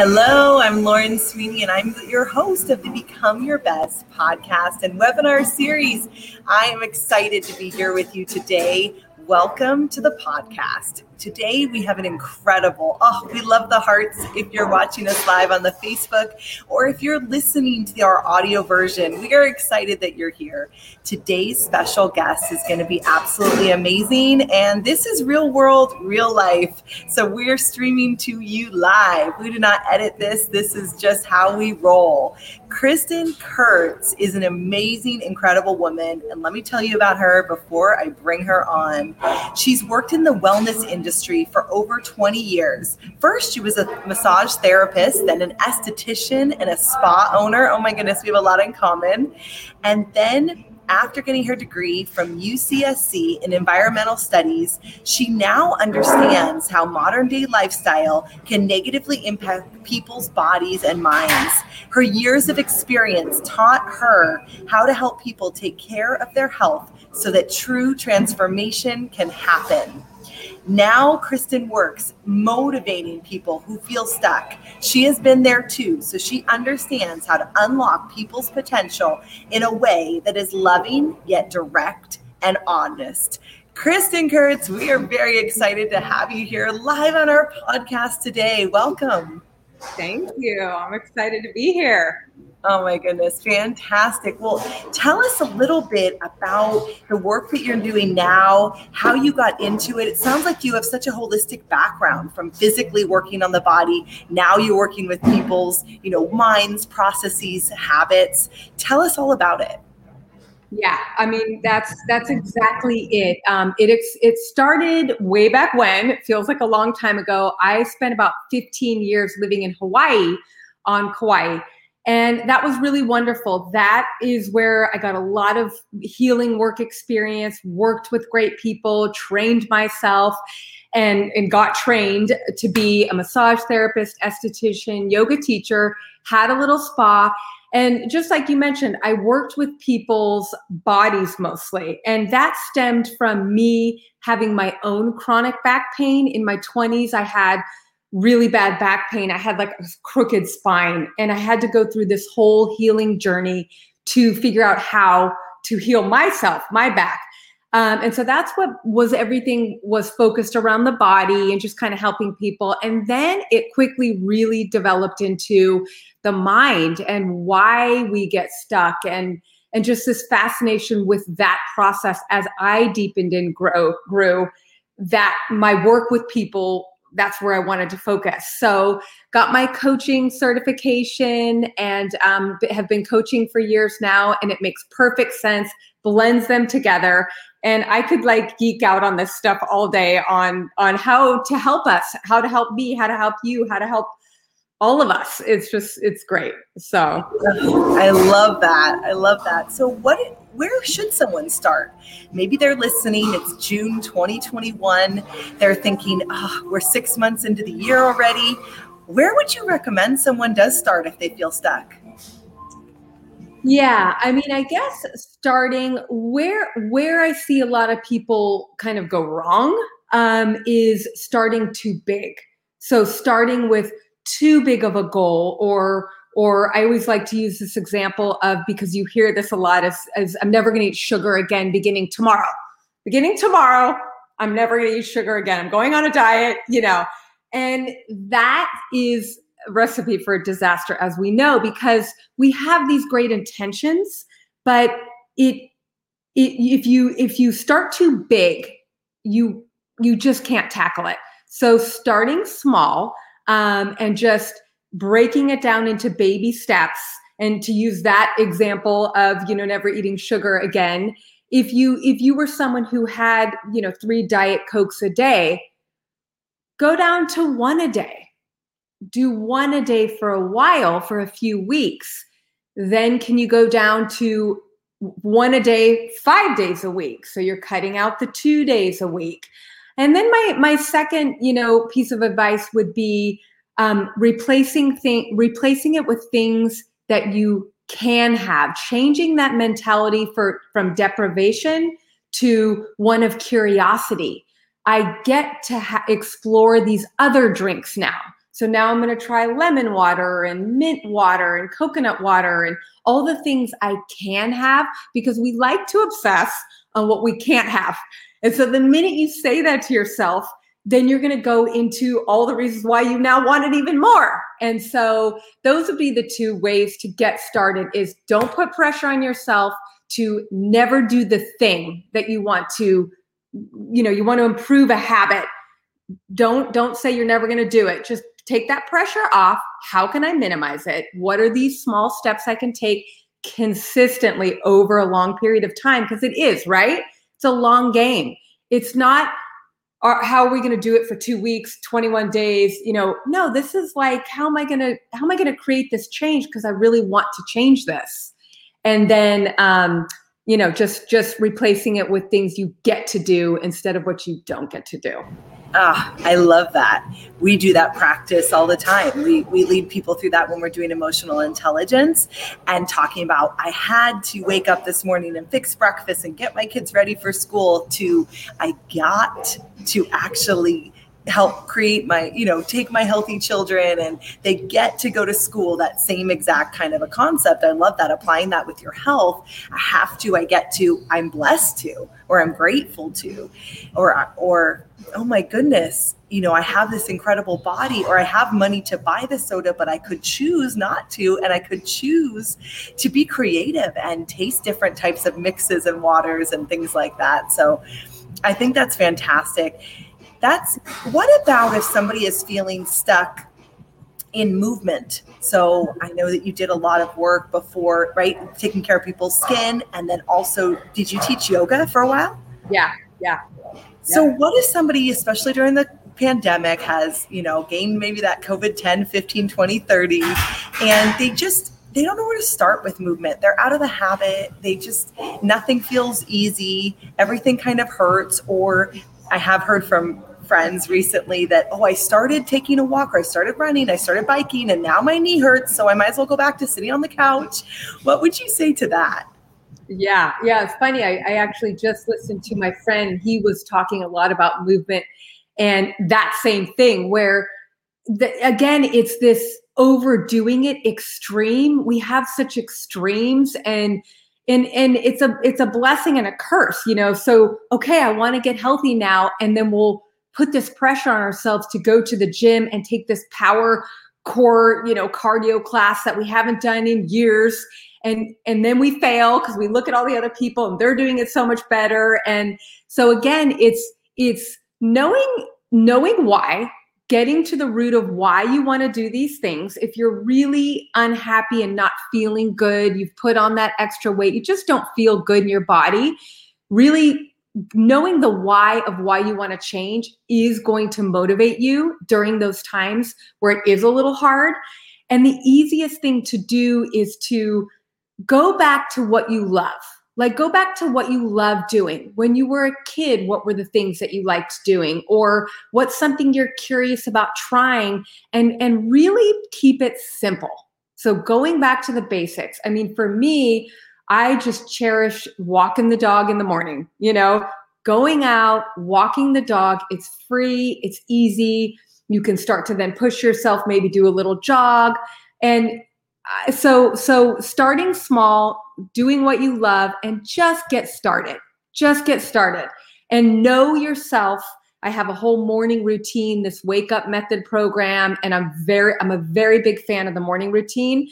Hello, I'm Lauren Sweeney, and I'm your host of the Become Your Best podcast and webinar series. I am excited to be here with you today. Welcome to the podcast. Today we have an incredible, oh, we love the hearts if you're watching us live on the Facebook or if you're listening to our audio version. We are excited that you're here. Today's special guest is going to be absolutely amazing. And this is real world, real life. So we're streaming to you live. We do not edit this, this is just how we roll. Kristen Kurtz is an amazing, incredible woman. And let me tell you about her before I bring her on. She's worked in the wellness industry for over 20 years. First, she was a massage therapist, then an esthetician and a spa owner. Oh my goodness, we have a lot in common. And then after getting her degree from UCSC in environmental studies, she now understands how modern day lifestyle can negatively impact people's bodies and minds. Her years of experience taught her how to help people take care of their health so that true transformation can happen. Now, Kristen works motivating people who feel stuck. She has been there too, so she understands how to unlock people's potential in a way that is loving yet direct and honest. Kristen Kurtz, we are very excited to have you here live on our podcast today. Welcome. Thank you. I'm excited to be here. Oh my goodness, fantastic. Well, tell us a little bit about the work that you're doing now, how you got into it. It sounds like you have such a holistic background from physically working on the body. Now you're working with people's, you know, minds, processes, habits. Tell us all about it. Yeah, I mean that's that's exactly it. Um, it it started way back when. It feels like a long time ago. I spent about 15 years living in Hawaii on Kauai and that was really wonderful. That is where I got a lot of healing work experience, worked with great people, trained myself, and, and got trained to be a massage therapist, esthetician, yoga teacher, had a little spa. And just like you mentioned, I worked with people's bodies mostly. And that stemmed from me having my own chronic back pain. In my 20s, I had really bad back pain. I had like a crooked spine, and I had to go through this whole healing journey to figure out how to heal myself, my back. Um, and so that's what was everything was focused around the body and just kind of helping people. And then it quickly really developed into the mind and why we get stuck and and just this fascination with that process as I deepened and grow grew that my work with people that's where I wanted to focus. So, got my coaching certification and um, have been coaching for years now, and it makes perfect sense, blends them together. And I could like geek out on this stuff all day on on how to help us, how to help me, how to help you, how to help all of us. It's just it's great. So I love that. I love that. So what where should someone start? Maybe they're listening, it's June 2021. They're thinking, oh, we're six months into the year already. Where would you recommend someone does start if they feel stuck? Yeah, I mean, I guess starting where where I see a lot of people kind of go wrong um, is starting too big. So starting with too big of a goal or or I always like to use this example of because you hear this a lot as, as I'm never going to eat sugar again beginning tomorrow. Beginning tomorrow, I'm never going to eat sugar again. I'm going on a diet, you know. And that is a recipe for a disaster as we know because we have these great intentions, but it, it if you if you start too big, you you just can't tackle it. So starting small um, and just breaking it down into baby steps and to use that example of you know never eating sugar again if you if you were someone who had you know three diet cokes a day go down to one a day do one a day for a while for a few weeks then can you go down to one a day, five days a week. So you're cutting out the two days a week. And then my my second, you know, piece of advice would be um, replacing thing replacing it with things that you can have, changing that mentality for from deprivation to one of curiosity. I get to ha- explore these other drinks now. So now I'm going to try lemon water and mint water and coconut water and all the things I can have because we like to obsess on what we can't have. And so the minute you say that to yourself, then you're going to go into all the reasons why you now want it even more. And so those would be the two ways to get started is don't put pressure on yourself to never do the thing that you want to you know, you want to improve a habit. Don't don't say you're never going to do it. Just take that pressure off. How can I minimize it? What are these small steps I can take consistently over a long period of time because it is, right? It's a long game. It's not are, how are we going to do it for two weeks 21 days? You know no this is like how am i going to how am i going to create this change because i really want to change this? And then um, you know just just replacing it with things you get to do instead of what you don't get to do Ah, I love that. We do that practice all the time. We, we lead people through that when we're doing emotional intelligence and talking about I had to wake up this morning and fix breakfast and get my kids ready for school to I got to actually help create my you know take my healthy children and they get to go to school that same exact kind of a concept. I love that applying that with your health. I have to i get to i'm blessed to or i'm grateful to or or oh my goodness you know i have this incredible body or i have money to buy the soda but i could choose not to and i could choose to be creative and taste different types of mixes and waters and things like that. So i think that's fantastic that's what about if somebody is feeling stuck in movement? So I know that you did a lot of work before, right? Taking care of people's skin. And then also, did you teach yoga for a while? Yeah, yeah. So, yeah. what if somebody, especially during the pandemic, has, you know, gained maybe that COVID 10, 15, 20, 30, and they just, they don't know where to start with movement. They're out of the habit. They just, nothing feels easy. Everything kind of hurts. Or I have heard from friends recently that, oh, I started taking a walk or I started running, I started biking, and now my knee hurts. So I might as well go back to sitting on the couch. What would you say to that? Yeah, yeah, it's funny. I, I actually just listened to my friend. He was talking a lot about movement and that same thing where, the, again, it's this overdoing it extreme. We have such extremes and and and it's a it's a blessing and a curse you know so okay i want to get healthy now and then we'll put this pressure on ourselves to go to the gym and take this power core, you know, cardio class that we haven't done in years. And and then we fail because we look at all the other people and they're doing it so much better. And so again, it's it's knowing knowing why getting to the root of why you want to do these things. If you're really unhappy and not feeling good, you've put on that extra weight, you just don't feel good in your body, really knowing the why of why you want to change is going to motivate you during those times where it is a little hard. And the easiest thing to do is to go back to what you love. Like, go back to what you love doing. When you were a kid, what were the things that you liked doing? Or what's something you're curious about trying? And, and really keep it simple. So, going back to the basics. I mean, for me, I just cherish walking the dog in the morning, you know, going out, walking the dog. It's free, it's easy. You can start to then push yourself, maybe do a little jog. And uh, so so starting small, doing what you love and just get started. Just get started and know yourself. I have a whole morning routine, this wake up method program and I'm very I'm a very big fan of the morning routine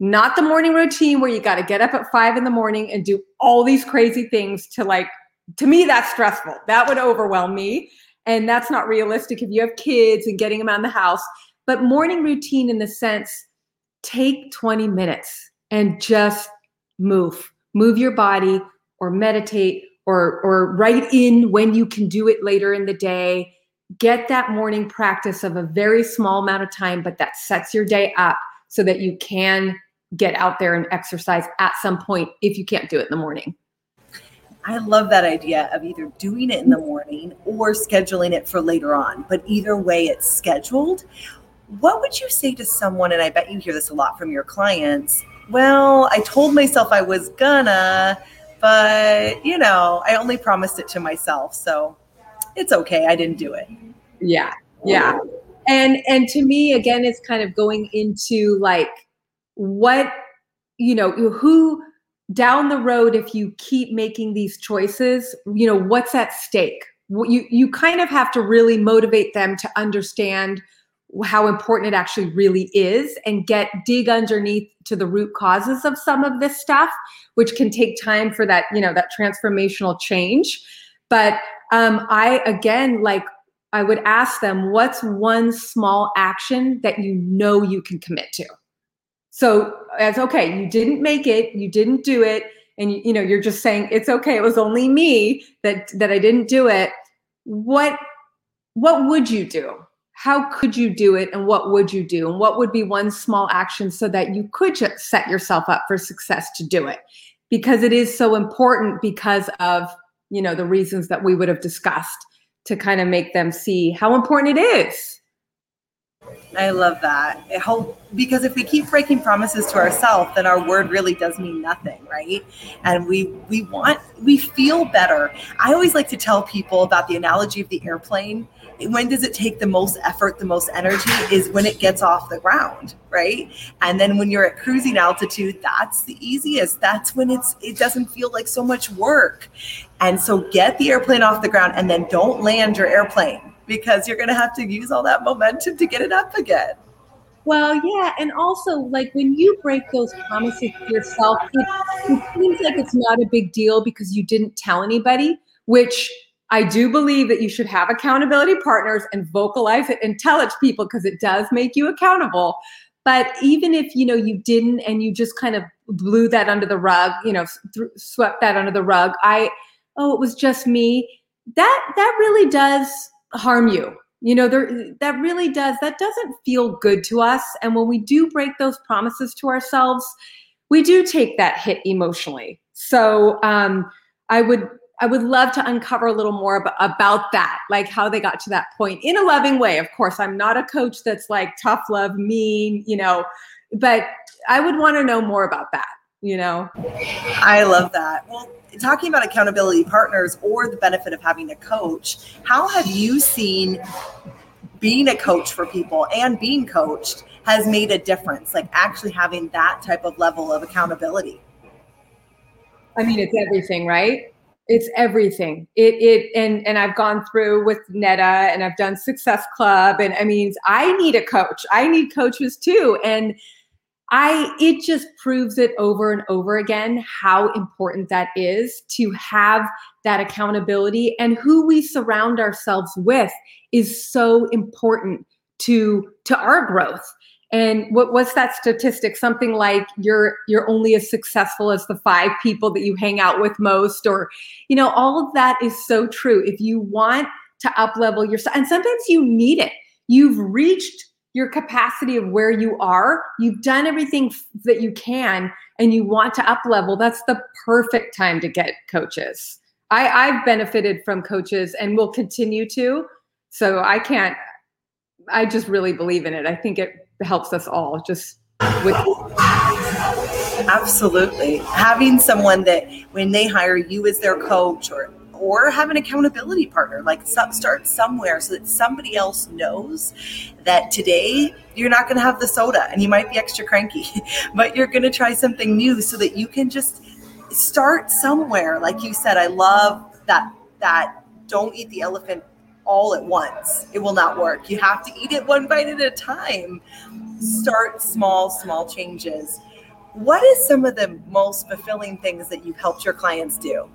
not the morning routine where you got to get up at five in the morning and do all these crazy things to like to me that's stressful. That would overwhelm me. And that's not realistic if you have kids and getting them out of the house. But morning routine in the sense take 20 minutes and just move. Move your body or meditate or or write in when you can do it later in the day. Get that morning practice of a very small amount of time but that sets your day up so that you can get out there and exercise at some point if you can't do it in the morning. I love that idea of either doing it in the morning or scheduling it for later on. But either way, it's scheduled. What would you say to someone, and I bet you hear this a lot from your clients? Well, I told myself I was gonna, but you know, I only promised it to myself. So it's okay. I didn't do it. Yeah. Yeah. And and to me again it's kind of going into like what you know, who down the road if you keep making these choices, you know, what's at stake? You you kind of have to really motivate them to understand how important it actually really is and get dig underneath to the root causes of some of this stuff which can take time for that you know that transformational change but um, I again like I would ask them, what's one small action that you know you can commit to? So as okay, you didn't make it, you didn't do it, and you, you know you're just saying it's okay. It was only me that that I didn't do it. What what would you do? How could you do it, and what would you do, and what would be one small action so that you could set yourself up for success to do it? Because it is so important because of you know the reasons that we would have discussed to kind of make them see how important it is I love that. I hope because if we keep breaking promises to ourselves, then our word really does mean nothing, right? And we we want we feel better. I always like to tell people about the analogy of the airplane when does it take the most effort, the most energy is when it gets off the ground, right? And then when you're at cruising altitude, that's the easiest. That's when it's it doesn't feel like so much work. And so get the airplane off the ground and then don't land your airplane because you're going to have to use all that momentum to get it up again. Well, yeah, and also like when you break those promises to yourself, it, it seems like it's not a big deal because you didn't tell anybody, which I do believe that you should have accountability partners and vocalize it and tell it to people because it does make you accountable. But even if you know you didn't and you just kind of blew that under the rug, you know, th- swept that under the rug, I oh, it was just me. That that really does harm you. You know, there that really does that doesn't feel good to us. And when we do break those promises to ourselves, we do take that hit emotionally. So um, I would I would love to uncover a little more about, about that, like how they got to that point in a loving way. Of course, I'm not a coach that's like tough love, mean, you know, but I would want to know more about that, you know. I love that. Well, talking about accountability partners or the benefit of having a coach, how have you seen being a coach for people and being coached has made a difference, like actually having that type of level of accountability? I mean, it's everything, right? it's everything it it and and i've gone through with netta and i've done success club and i mean i need a coach i need coaches too and i it just proves it over and over again how important that is to have that accountability and who we surround ourselves with is so important to to our growth. And what, what's that statistic? Something like you're you're only as successful as the five people that you hang out with most or you know all of that is so true. If you want to up level yourself and sometimes you need it. You've reached your capacity of where you are. You've done everything that you can and you want to up level. That's the perfect time to get coaches. I, i've benefited from coaches and will continue to. So i can't i just really believe in it. I think it helps us all just with absolutely. Having someone that when they hire you as their coach or or have an accountability partner like start somewhere so that somebody else knows that today you're not going to have the soda and you might be extra cranky but you're going to try something new so that you can just start somewhere like you said i love that that don't eat the elephant all at once. It will not work. You have to eat it one bite at a time. Start small, small changes. What is some of the most fulfilling things that you've helped your clients do?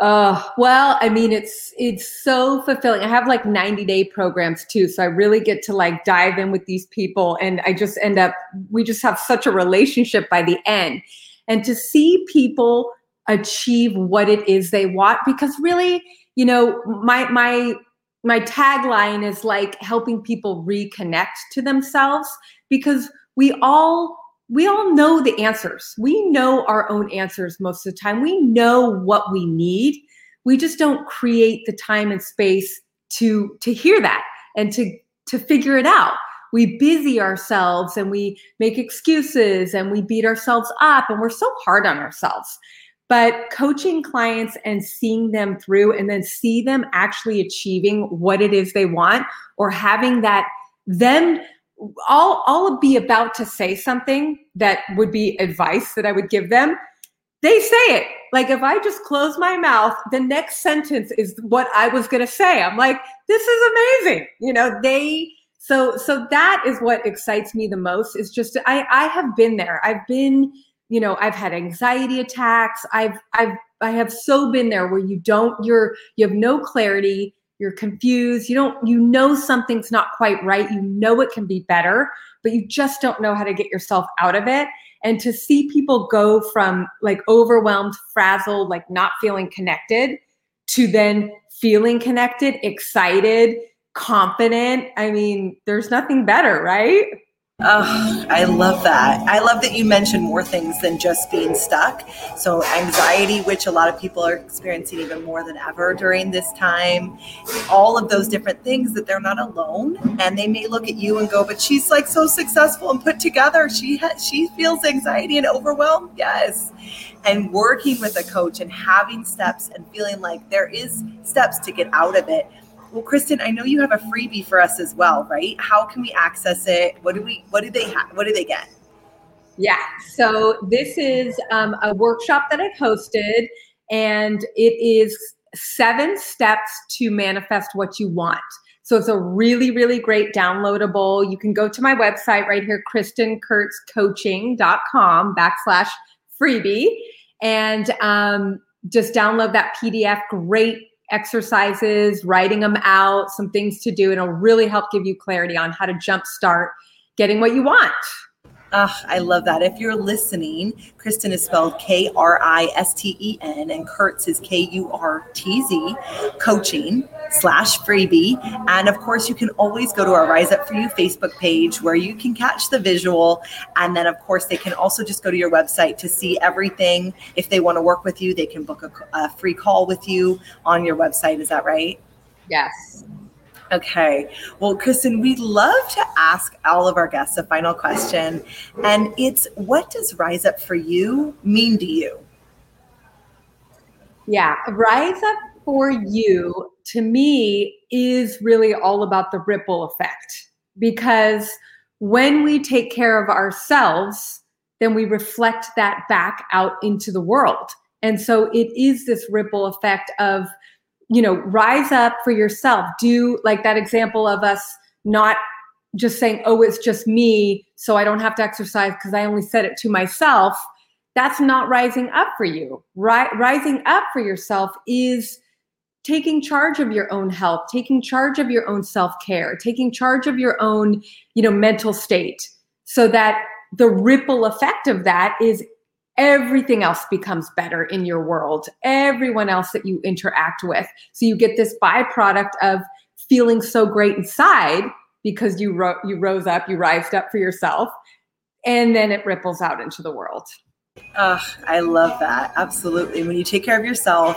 Uh, well, I mean, it's it's so fulfilling. I have like 90 day programs too, so I really get to like dive in with these people, and I just end up. We just have such a relationship by the end, and to see people achieve what it is they want, because really, you know, my my my tagline is like helping people reconnect to themselves because we all we all know the answers. We know our own answers most of the time. We know what we need. We just don't create the time and space to to hear that and to to figure it out. We busy ourselves and we make excuses and we beat ourselves up and we're so hard on ourselves. But coaching clients and seeing them through and then see them actually achieving what it is they want or having that them I'll I'll be about to say something that would be advice that I would give them. They say it. Like if I just close my mouth, the next sentence is what I was going to say. I'm like, this is amazing. You know, they so so that is what excites me the most is just I I have been there. I've been, you know, I've had anxiety attacks. I've I've I have so been there where you don't you're you have no clarity you're confused. You don't you know something's not quite right. You know it can be better but you just don't know how to get yourself out of it. And to see people go from like overwhelmed frazzled like not feeling connected to then feeling connected excited confident i mean there's nothing better right Oh, I love that. I love that you mentioned more things than just being stuck. So, anxiety, which a lot of people are experiencing even more than ever during this time, all of those different things that they're not alone. And they may look at you and go, "But she's like so successful and put together. She ha- she feels anxiety and overwhelmed." Yes, and working with a coach and having steps and feeling like there is steps to get out of it well, Kristen, I know you have a freebie for us as well, right? How can we access it? What do we? What do they have? What do they get? Yeah. So this is um, a workshop that I've hosted, and it is seven steps to manifest what you want. So it's a really, really great downloadable. You can go to my website right here, kristenkurtzcoaching.com backslash freebie, and um, just download that PDF. Great exercises, writing them out, some things to do. It'll really help give you clarity on how to jumpstart getting what you want. Oh, I love that. If you're listening, Kristen is spelled K R I S T E N and Kurtz is K U R T Z coaching slash freebie. And of course, you can always go to our Rise Up For You Facebook page where you can catch the visual. And then, of course, they can also just go to your website to see everything. If they want to work with you, they can book a, a free call with you on your website. Is that right? Yes. Okay. Well, Kristen, we'd love to ask all of our guests a final question. And it's what does Rise Up for You mean to you? Yeah, Rise Up for You to me is really all about the ripple effect because when we take care of ourselves, then we reflect that back out into the world. And so it is this ripple effect of you know, rise up for yourself. Do like that example of us not just saying, oh, it's just me, so I don't have to exercise because I only said it to myself. That's not rising up for you. Ri- rising up for yourself is taking charge of your own health, taking charge of your own self-care, taking charge of your own, you know, mental state so that the ripple effect of that is everything else becomes better in your world, everyone else that you interact with. So you get this byproduct of feeling so great inside because you ro- you rose up, you rised up for yourself, and then it ripples out into the world. Oh, I love that. Absolutely. When you take care of yourself,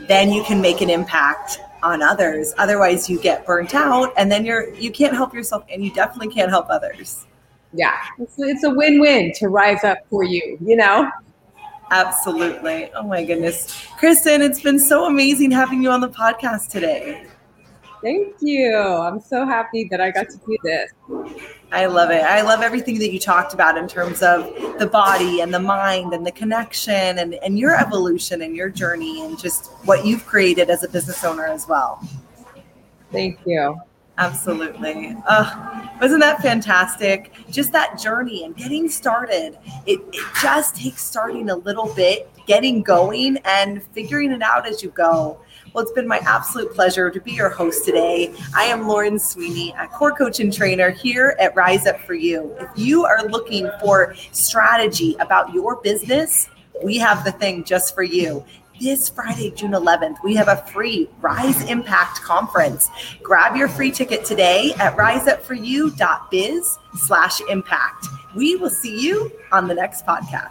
then you can make an impact on others. Otherwise, you get burnt out and then you're you can't help yourself and you definitely can't help others yeah, it's, it's a win-win to rise up for you, you know? Absolutely. Oh my goodness. Kristen, it's been so amazing having you on the podcast today. Thank you. I'm so happy that I got to do this. I love it. I love everything that you talked about in terms of the body and the mind and the connection and, and your evolution and your journey and just what you've created as a business owner as well. Thank you. Absolutely. Uh, wasn't that fantastic? Just that journey and getting started. It, it just takes starting a little bit, getting going, and figuring it out as you go. Well, it's been my absolute pleasure to be your host today. I am Lauren Sweeney, a core coach and trainer here at Rise Up For You. If you are looking for strategy about your business, we have the thing just for you this Friday, June 11th, we have a free Rise Impact conference. Grab your free ticket today at riseupforyou.biz slash impact. We will see you on the next podcast.